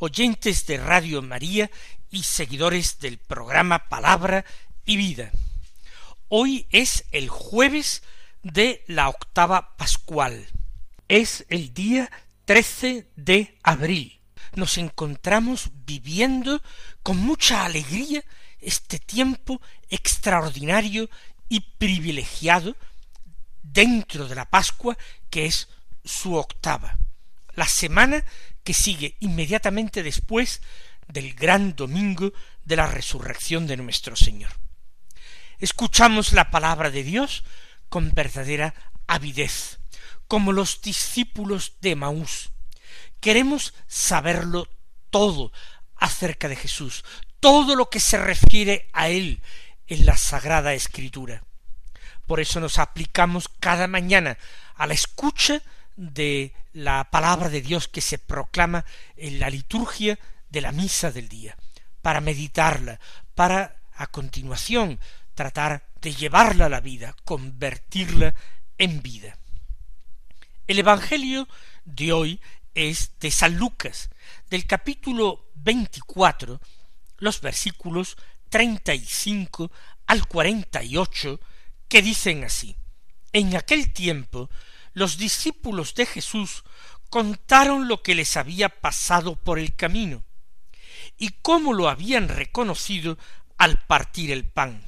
oyentes de Radio María y seguidores del programa Palabra y Vida. Hoy es el jueves de la octava pascual. Es el día 13 de abril. Nos encontramos viviendo con mucha alegría este tiempo extraordinario y privilegiado dentro de la Pascua que es su octava, la semana que sigue inmediatamente después del gran domingo de la resurrección de nuestro Señor. Escuchamos la palabra de Dios con verdadera avidez, como los discípulos de Maús. Queremos saberlo todo acerca de Jesús, todo lo que se refiere a Él en la Sagrada Escritura. Por eso nos aplicamos cada mañana a la escucha de la palabra de Dios que se proclama en la liturgia de la misa del día, para meditarla, para a continuación tratar de llevarla a la vida, convertirla en vida. El Evangelio de hoy es de San Lucas, del capítulo veinticuatro, los versículos treinta y cinco al cuarenta y ocho, que dicen así En aquel tiempo los discípulos de Jesús contaron lo que les había pasado por el camino y cómo lo habían reconocido al partir el pan.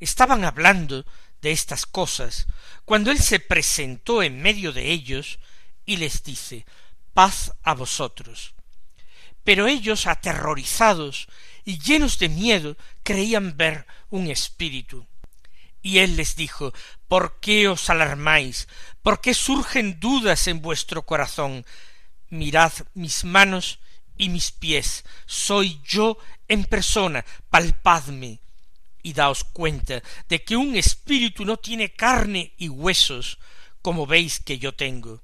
Estaban hablando de estas cosas cuando él se presentó en medio de ellos y les dice paz a vosotros. Pero ellos, aterrorizados y llenos de miedo, creían ver un espíritu. Y él les dijo ¿Por qué os alarmáis? ¿Por qué surgen dudas en vuestro corazón? Mirad mis manos y mis pies, soy yo en persona, palpadme y daos cuenta de que un espíritu no tiene carne y huesos, como veis que yo tengo.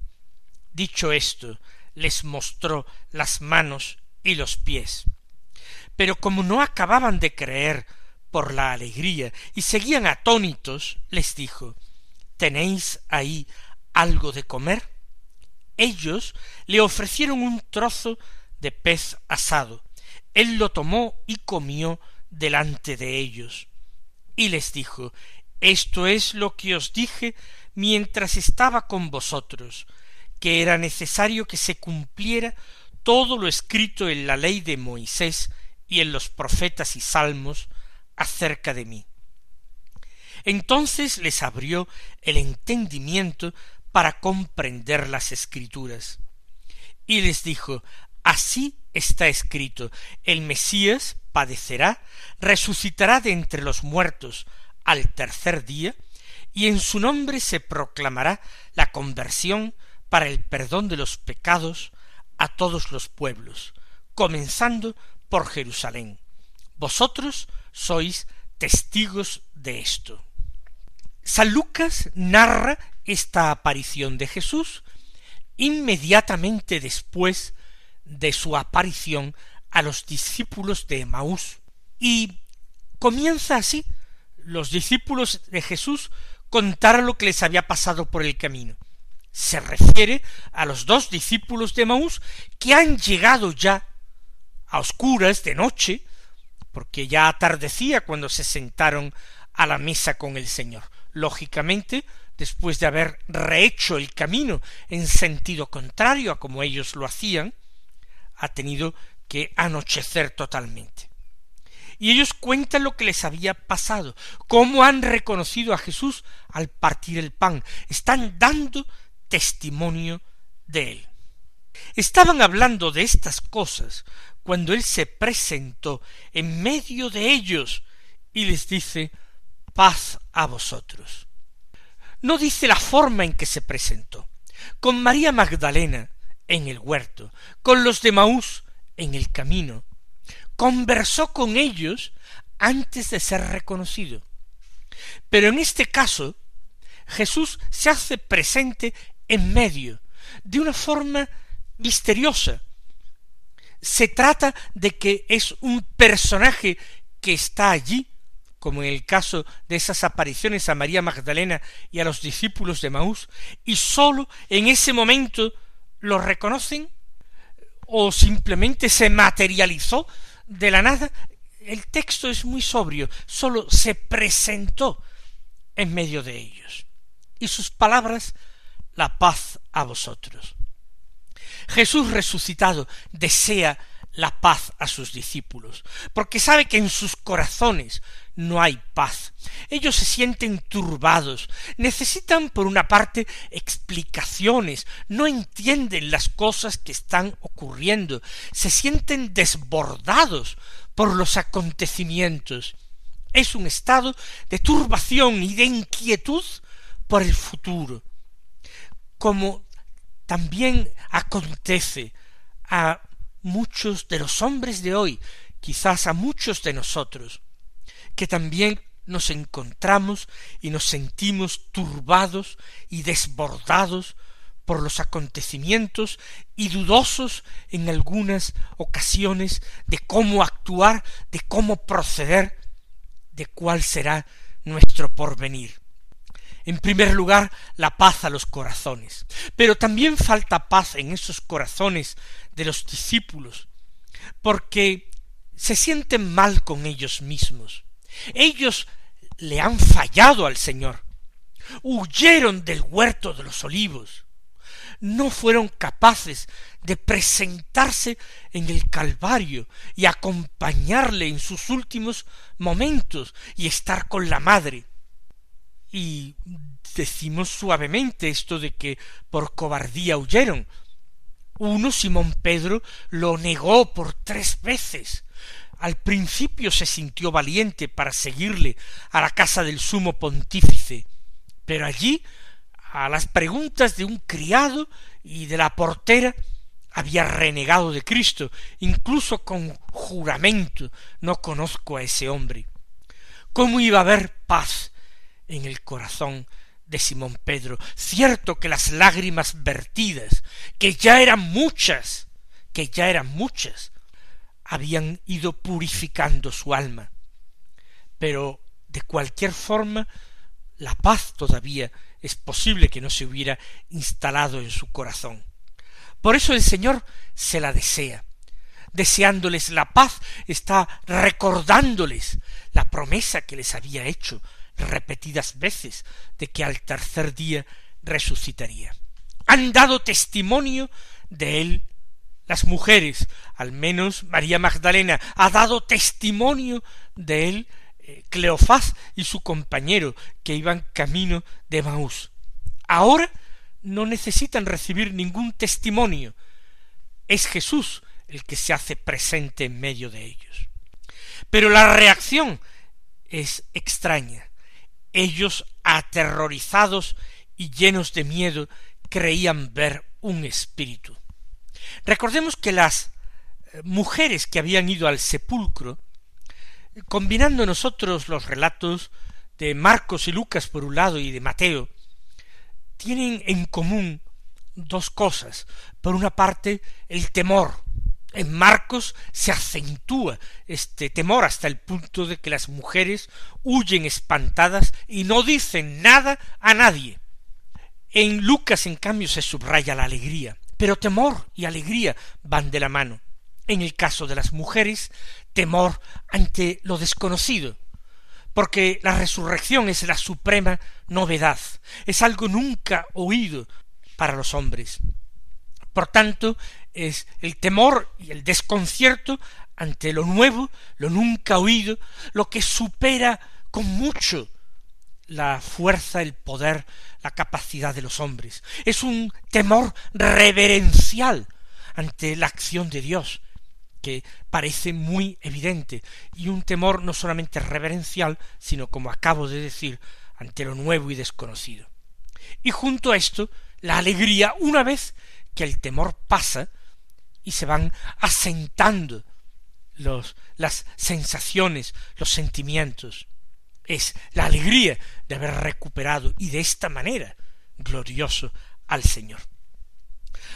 Dicho esto, les mostró las manos y los pies. Pero como no acababan de creer por la alegría y seguían atónitos, les dijo ¿Tenéis ahí algo de comer? Ellos le ofrecieron un trozo de pez asado. Él lo tomó y comió delante de ellos. Y les dijo Esto es lo que os dije mientras estaba con vosotros, que era necesario que se cumpliera todo lo escrito en la ley de Moisés y en los profetas y salmos acerca de mí. Entonces les abrió el entendimiento para comprender las escrituras. Y les dijo Así está escrito el Mesías padecerá, resucitará de entre los muertos al tercer día, y en su nombre se proclamará la conversión para el perdón de los pecados a todos los pueblos, comenzando por Jerusalén. Vosotros sois testigos de esto. San Lucas narra esta aparición de Jesús inmediatamente después de su aparición a los discípulos de Emaús. Y comienza así. Los discípulos de Jesús contaron lo que les había pasado por el camino. Se refiere a los dos discípulos de Emaús que han llegado ya a oscuras de noche, porque ya atardecía cuando se sentaron a la mesa con el Señor. Lógicamente, después de haber rehecho el camino en sentido contrario a como ellos lo hacían, ha tenido que anochecer totalmente. Y ellos cuentan lo que les había pasado, cómo han reconocido a Jesús al partir el pan, están dando testimonio de él. Estaban hablando de estas cosas cuando él se presentó en medio de ellos y les dice paz a vosotros. No dice la forma en que se presentó. Con María Magdalena en el huerto, con los de Maús en el camino, conversó con ellos antes de ser reconocido. Pero en este caso, Jesús se hace presente en medio, de una forma misteriosa. Se trata de que es un personaje que está allí, como en el caso de esas apariciones a María Magdalena y a los discípulos de Maús, y sólo en ese momento lo reconocen, o simplemente se materializó de la nada. El texto es muy sobrio, sólo se presentó en medio de ellos. Y sus palabras, la paz a vosotros. Jesús resucitado desea la paz a sus discípulos, porque sabe que en sus corazones no hay paz. Ellos se sienten turbados, necesitan por una parte explicaciones, no entienden las cosas que están ocurriendo, se sienten desbordados por los acontecimientos. Es un estado de turbación y de inquietud por el futuro, como también acontece a muchos de los hombres de hoy, quizás a muchos de nosotros, que también nos encontramos y nos sentimos turbados y desbordados por los acontecimientos y dudosos en algunas ocasiones de cómo actuar, de cómo proceder, de cuál será nuestro porvenir. En primer lugar, la paz a los corazones. Pero también falta paz en esos corazones de los discípulos, porque se sienten mal con ellos mismos. Ellos le han fallado al Señor. Huyeron del huerto de los olivos. No fueron capaces de presentarse en el Calvario y acompañarle en sus últimos momentos y estar con la madre. Y decimos suavemente esto de que por cobardía huyeron. Uno, Simón Pedro, lo negó por tres veces. Al principio se sintió valiente para seguirle a la casa del sumo pontífice, pero allí, a las preguntas de un criado y de la portera, había renegado de Cristo, incluso con juramento, no conozco a ese hombre. ¿Cómo iba a haber paz en el corazón de Simón Pedro. Cierto que las lágrimas vertidas, que ya eran muchas, que ya eran muchas, habían ido purificando su alma. Pero de cualquier forma, la paz todavía es posible que no se hubiera instalado en su corazón. Por eso el Señor se la desea. Deseándoles la paz, está recordándoles la promesa que les había hecho repetidas veces de que al tercer día resucitaría. Han dado testimonio de él las mujeres, al menos María Magdalena, ha dado testimonio de él eh, Cleofás y su compañero que iban camino de Maús. Ahora no necesitan recibir ningún testimonio. Es Jesús el que se hace presente en medio de ellos. Pero la reacción es extraña. Ellos, aterrorizados y llenos de miedo, creían ver un espíritu. Recordemos que las eh, mujeres que habían ido al sepulcro, combinando nosotros los relatos de Marcos y Lucas por un lado y de Mateo, tienen en común dos cosas. Por una parte, el temor, en Marcos se acentúa este temor hasta el punto de que las mujeres huyen espantadas y no dicen nada a nadie. En Lucas, en cambio, se subraya la alegría, pero temor y alegría van de la mano. En el caso de las mujeres, temor ante lo desconocido, porque la resurrección es la suprema novedad, es algo nunca oído para los hombres. Por tanto, es el temor y el desconcierto ante lo nuevo, lo nunca oído, lo que supera con mucho la fuerza, el poder, la capacidad de los hombres. Es un temor reverencial ante la acción de Dios, que parece muy evidente, y un temor no solamente reverencial, sino, como acabo de decir, ante lo nuevo y desconocido. Y junto a esto, la alegría, una vez que el temor pasa, y se van asentando los, las sensaciones, los sentimientos. Es la alegría de haber recuperado y de esta manera glorioso al Señor.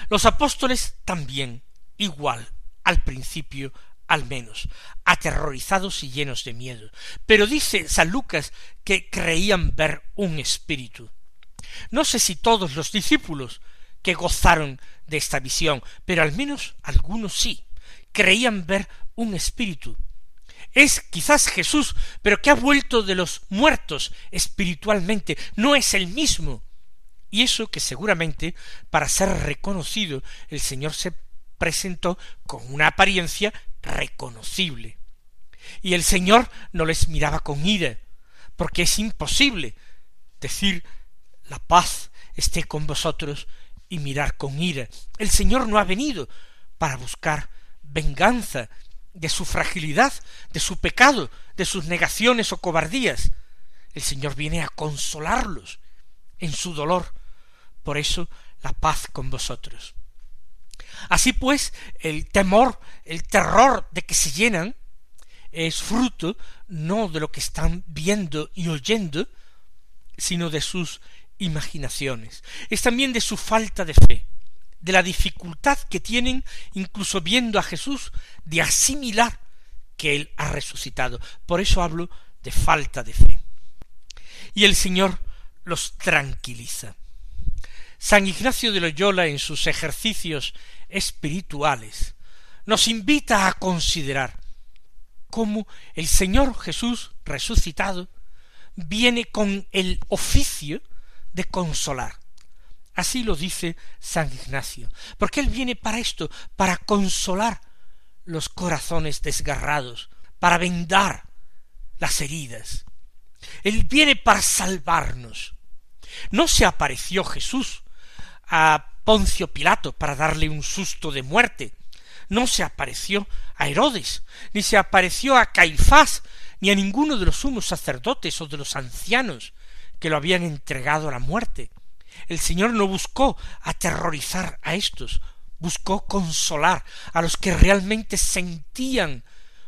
Los apóstoles también, igual, al principio al menos, aterrorizados y llenos de miedo. Pero dice San Lucas que creían ver un espíritu. No sé si todos los discípulos que gozaron de esta visión, pero al menos algunos sí, creían ver un espíritu. Es quizás Jesús, pero que ha vuelto de los muertos espiritualmente, no es el mismo. Y eso que seguramente, para ser reconocido, el Señor se presentó con una apariencia reconocible. Y el Señor no les miraba con ira, porque es imposible decir la paz esté con vosotros y mirar con ira. El Señor no ha venido para buscar venganza de su fragilidad, de su pecado, de sus negaciones o cobardías. El Señor viene a consolarlos en su dolor. Por eso la paz con vosotros. Así pues, el temor, el terror de que se llenan, es fruto no de lo que están viendo y oyendo, sino de sus imaginaciones. Es también de su falta de fe, de la dificultad que tienen, incluso viendo a Jesús, de asimilar que Él ha resucitado. Por eso hablo de falta de fe. Y el Señor los tranquiliza. San Ignacio de Loyola en sus ejercicios espirituales nos invita a considerar cómo el Señor Jesús resucitado viene con el oficio de consolar. Así lo dice San Ignacio, porque Él viene para esto, para consolar los corazones desgarrados, para vendar las heridas. Él viene para salvarnos. No se apareció Jesús a Poncio Pilato para darle un susto de muerte. No se apareció a Herodes, ni se apareció a Caifás, ni a ninguno de los sumos sacerdotes o de los ancianos que lo habían entregado a la muerte. El Señor no buscó aterrorizar a éstos, buscó consolar a los que realmente sentían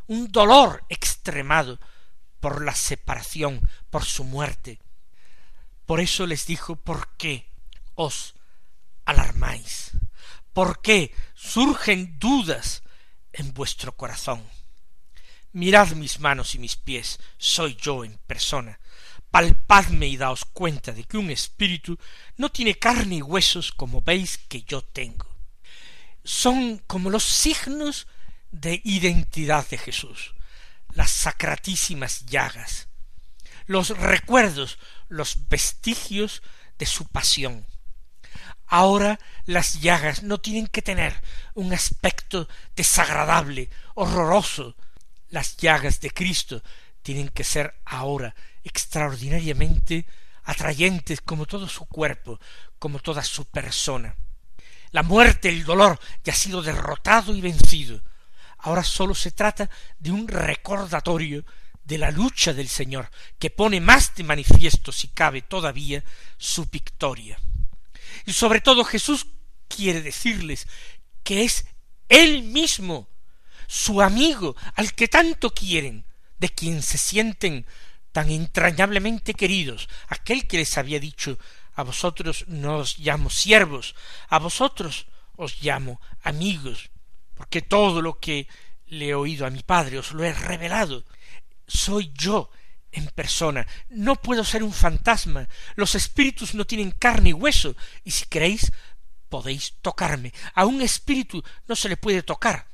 un dolor extremado por la separación, por su muerte. Por eso les dijo, ¿por qué os alarmáis? ¿Por qué surgen dudas en vuestro corazón? Mirad mis manos y mis pies, soy yo en persona. Palpadme y daos cuenta de que un espíritu no tiene carne y huesos como veis que yo tengo. Son como los signos de identidad de Jesús, las sacratísimas llagas, los recuerdos, los vestigios de su pasión. Ahora las llagas no tienen que tener un aspecto desagradable, horroroso. Las llagas de Cristo tienen que ser ahora extraordinariamente atrayentes como todo su cuerpo, como toda su persona. La muerte, el dolor ya ha sido derrotado y vencido. Ahora sólo se trata de un recordatorio de la lucha del Señor, que pone más de manifiesto, si cabe todavía, su victoria. Y sobre todo Jesús quiere decirles que es Él mismo, su amigo, al que tanto quieren, de quien se sienten tan entrañablemente queridos, aquel que les había dicho a vosotros no os llamo siervos, a vosotros os llamo amigos, porque todo lo que le he oído a mi Padre os lo he revelado. Soy yo en persona. No puedo ser un fantasma. Los espíritus no tienen carne y hueso, y si queréis podéis tocarme. A un espíritu no se le puede tocar,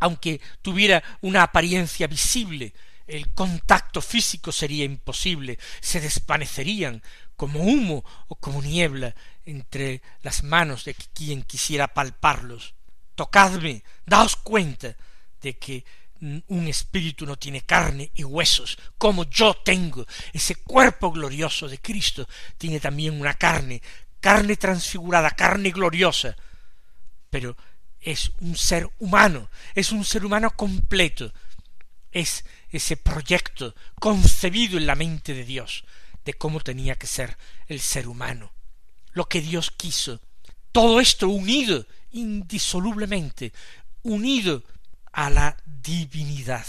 aunque tuviera una apariencia visible. El contacto físico sería imposible, se desvanecerían como humo o como niebla entre las manos de quien quisiera palparlos. Tocadme, daos cuenta de que un espíritu no tiene carne y huesos, como yo tengo. Ese cuerpo glorioso de Cristo tiene también una carne, carne transfigurada, carne gloriosa, pero es un ser humano, es un ser humano completo, es ese proyecto concebido en la mente de Dios de cómo tenía que ser el ser humano, lo que Dios quiso, todo esto unido indisolublemente, unido a la divinidad.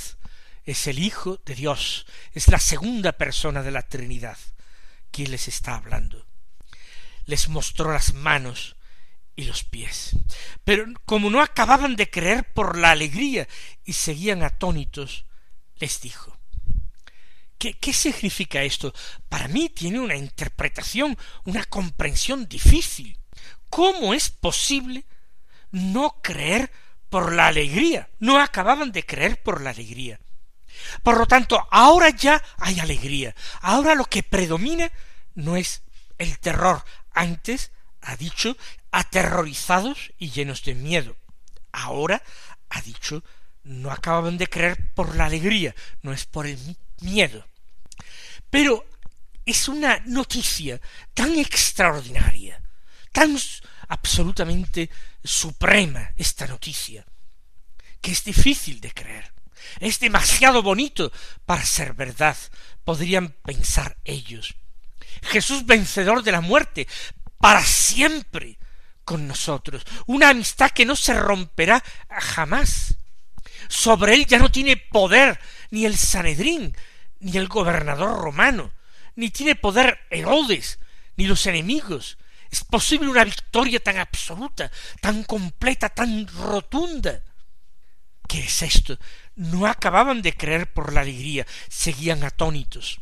Es el Hijo de Dios, es la segunda persona de la Trinidad quien les está hablando. Les mostró las manos y los pies. Pero como no acababan de creer por la alegría y seguían atónitos, les dijo ¿Qué, ¿Qué significa esto? Para mí tiene una interpretación, una comprensión difícil. ¿Cómo es posible no creer por la alegría? No acababan de creer por la alegría. Por lo tanto, ahora ya hay alegría. Ahora lo que predomina no es el terror. Antes ha dicho aterrorizados y llenos de miedo. Ahora ha dicho no acababan de creer por la alegría, no es por el miedo. Pero es una noticia tan extraordinaria, tan absolutamente suprema esta noticia, que es difícil de creer. Es demasiado bonito para ser verdad, podrían pensar ellos. Jesús vencedor de la muerte, para siempre con nosotros, una amistad que no se romperá jamás. Sobre él ya no tiene poder ni el Sanedrín, ni el gobernador romano, ni tiene poder Herodes, ni los enemigos. Es posible una victoria tan absoluta, tan completa, tan rotunda. ¿Qué es esto? No acababan de creer por la alegría, seguían atónitos.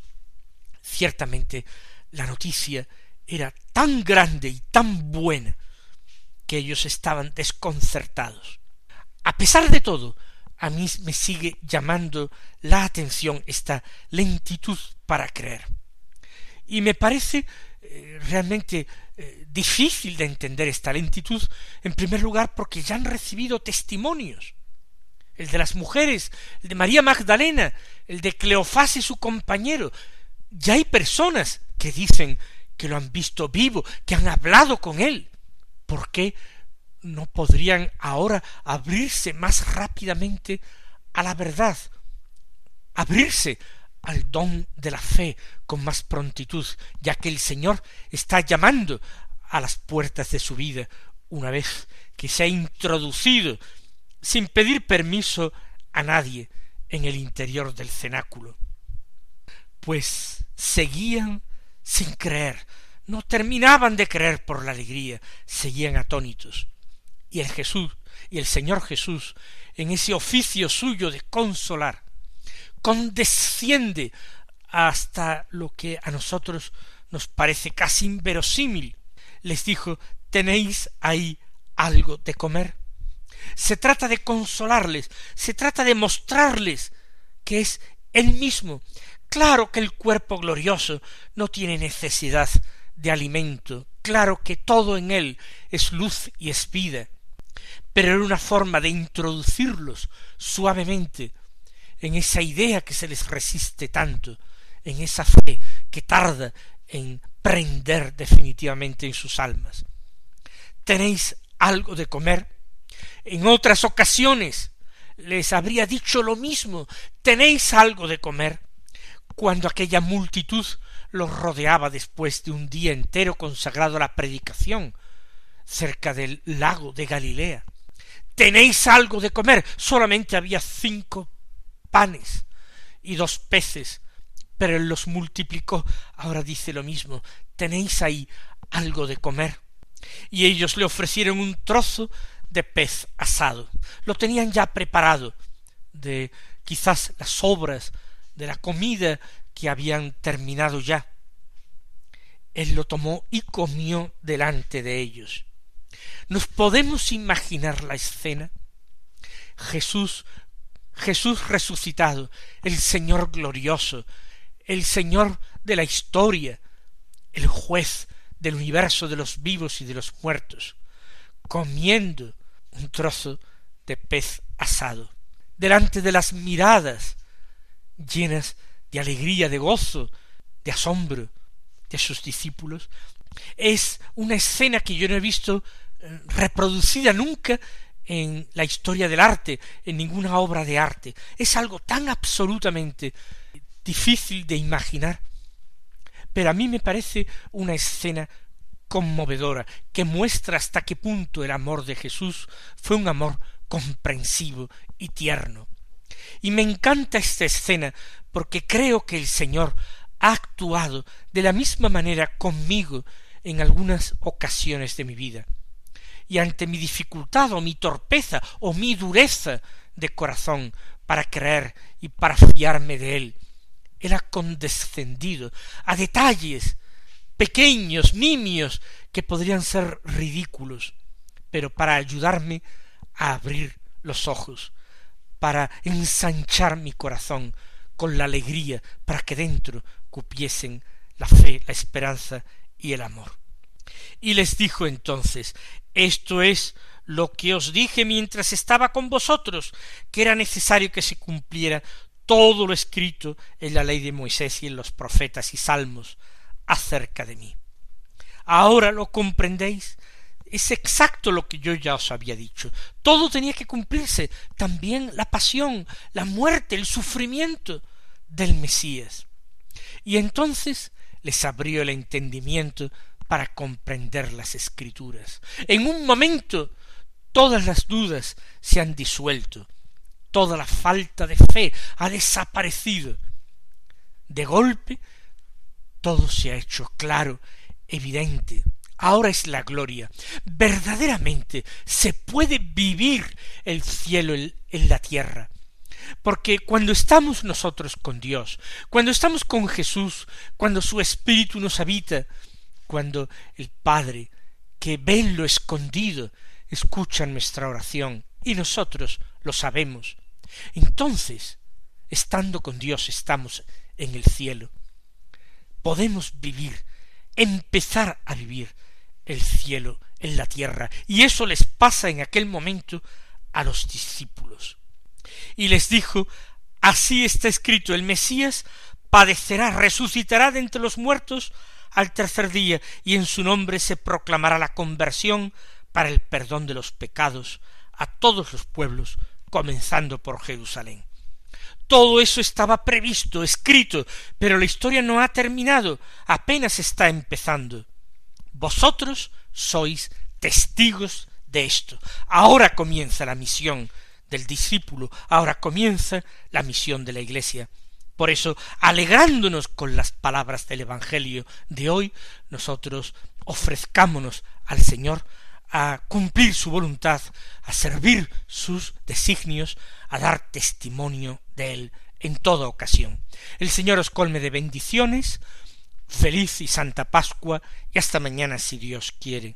Ciertamente la noticia era tan grande y tan buena que ellos estaban desconcertados. A pesar de todo, a mí me sigue llamando la atención esta lentitud para creer. Y me parece eh, realmente eh, difícil de entender esta lentitud, en primer lugar porque ya han recibido testimonios. El de las mujeres, el de María Magdalena, el de Cleofás y su compañero. Ya hay personas que dicen que lo han visto vivo, que han hablado con él. ¿Por qué no podrían ahora abrirse más rápidamente a la verdad, abrirse al don de la fe con más prontitud, ya que el Señor está llamando a las puertas de su vida una vez que se ha introducido sin pedir permiso a nadie en el interior del cenáculo. Pues seguían sin creer, no terminaban de creer por la alegría, seguían atónitos y el Jesús y el Señor Jesús en ese oficio suyo de consolar condesciende hasta lo que a nosotros nos parece casi inverosímil. Les dijo tenéis ahí algo de comer. Se trata de consolarles, se trata de mostrarles que es él mismo. Claro que el cuerpo glorioso no tiene necesidad de alimento, claro que todo en él es luz y es vida, pero era una forma de introducirlos suavemente en esa idea que se les resiste tanto, en esa fe que tarda en prender definitivamente en sus almas. ¿Tenéis algo de comer? En otras ocasiones les habría dicho lo mismo, ¿tenéis algo de comer? Cuando aquella multitud los rodeaba después de un día entero consagrado a la predicación cerca del lago de Galilea tenéis algo de comer. Solamente había cinco panes y dos peces, pero él los multiplicó. Ahora dice lo mismo, tenéis ahí algo de comer. Y ellos le ofrecieron un trozo de pez asado. Lo tenían ya preparado de quizás las sobras de la comida que habían terminado ya. Él lo tomó y comió delante de ellos. ¿Nos podemos imaginar la escena? Jesús, Jesús resucitado, el Señor glorioso, el Señor de la historia, el juez del universo de los vivos y de los muertos, comiendo un trozo de pez asado, delante de las miradas llenas de alegría, de gozo, de asombro de sus discípulos, es una escena que yo no he visto reproducida nunca en la historia del arte, en ninguna obra de arte. Es algo tan absolutamente difícil de imaginar. Pero a mí me parece una escena conmovedora, que muestra hasta qué punto el amor de Jesús fue un amor comprensivo y tierno. Y me encanta esta escena porque creo que el Señor ha actuado de la misma manera conmigo en algunas ocasiones de mi vida. Y ante mi dificultad o mi torpeza o mi dureza de corazón para creer y para fiarme de Él, Él ha condescendido a detalles pequeños, nimios, que podrían ser ridículos, pero para ayudarme a abrir los ojos, para ensanchar mi corazón con la alegría, para que dentro cupiesen la fe, la esperanza y el amor. Y les dijo entonces, esto es lo que os dije mientras estaba con vosotros, que era necesario que se cumpliera todo lo escrito en la ley de Moisés y en los profetas y salmos acerca de mí. Ahora lo comprendéis. Es exacto lo que yo ya os había dicho. Todo tenía que cumplirse, también la pasión, la muerte, el sufrimiento del Mesías. Y entonces les abrió el entendimiento para comprender las escrituras. En un momento todas las dudas se han disuelto, toda la falta de fe ha desaparecido. De golpe todo se ha hecho claro, evidente. Ahora es la gloria. Verdaderamente se puede vivir el cielo en, la tierra. Porque cuando estamos nosotros con Dios, cuando estamos con Jesús, cuando su Espíritu nos habita, cuando el Padre, que ve lo escondido, escucha nuestra oración, y nosotros lo sabemos, entonces, estando con Dios, estamos en el cielo. Podemos vivir, empezar a vivir el cielo en la tierra, y eso les pasa en aquel momento a los discípulos. Y les dijo Así está escrito el Mesías padecerá, resucitará de entre los muertos al tercer día, y en su nombre se proclamará la conversión para el perdón de los pecados a todos los pueblos, comenzando por Jerusalén. Todo eso estaba previsto, escrito, pero la historia no ha terminado, apenas está empezando. Vosotros sois testigos de esto. Ahora comienza la misión del discípulo, ahora comienza la misión de la Iglesia. Por eso, alegrándonos con las palabras del Evangelio de hoy, nosotros ofrezcámonos al Señor a cumplir su voluntad, a servir sus designios, a dar testimonio de Él en toda ocasión. El Señor os colme de bendiciones, feliz y santa Pascua, y hasta mañana si Dios quiere.